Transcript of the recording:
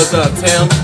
what's up, Tim?